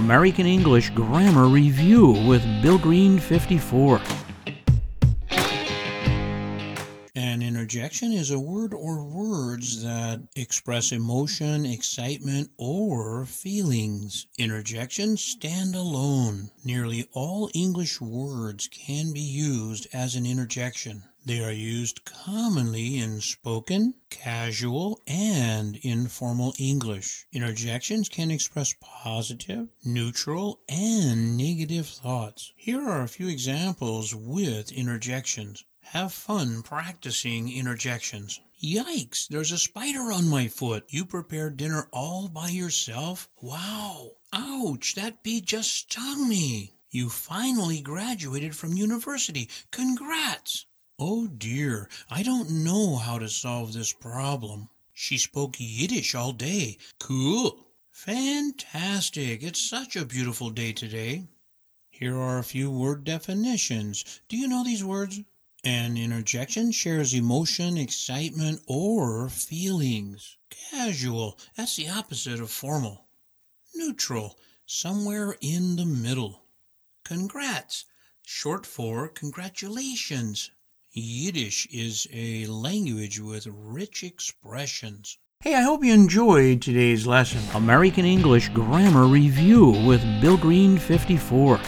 American English Grammar Review with Bill Green 54. An interjection is a word or words that express emotion, excitement, or feelings. Interjections stand alone. Nearly all English words can be used as an interjection. They are used commonly in spoken, casual, and informal English. Interjections can express positive, neutral, and negative thoughts. Here are a few examples with interjections. Have fun practicing interjections. Yikes, there's a spider on my foot. You prepared dinner all by yourself? Wow. Ouch, that bee just stung me. You finally graduated from university. Congrats. Oh dear, I don't know how to solve this problem. She spoke Yiddish all day. Cool. Fantastic. It's such a beautiful day today. Here are a few word definitions. Do you know these words? An interjection shares emotion, excitement, or feelings. Casual, that's the opposite of formal. Neutral, somewhere in the middle. Congrats, short for congratulations. Yiddish is a language with rich expressions. Hey, I hope you enjoyed today's lesson. American English Grammar Review with Bill Green 54.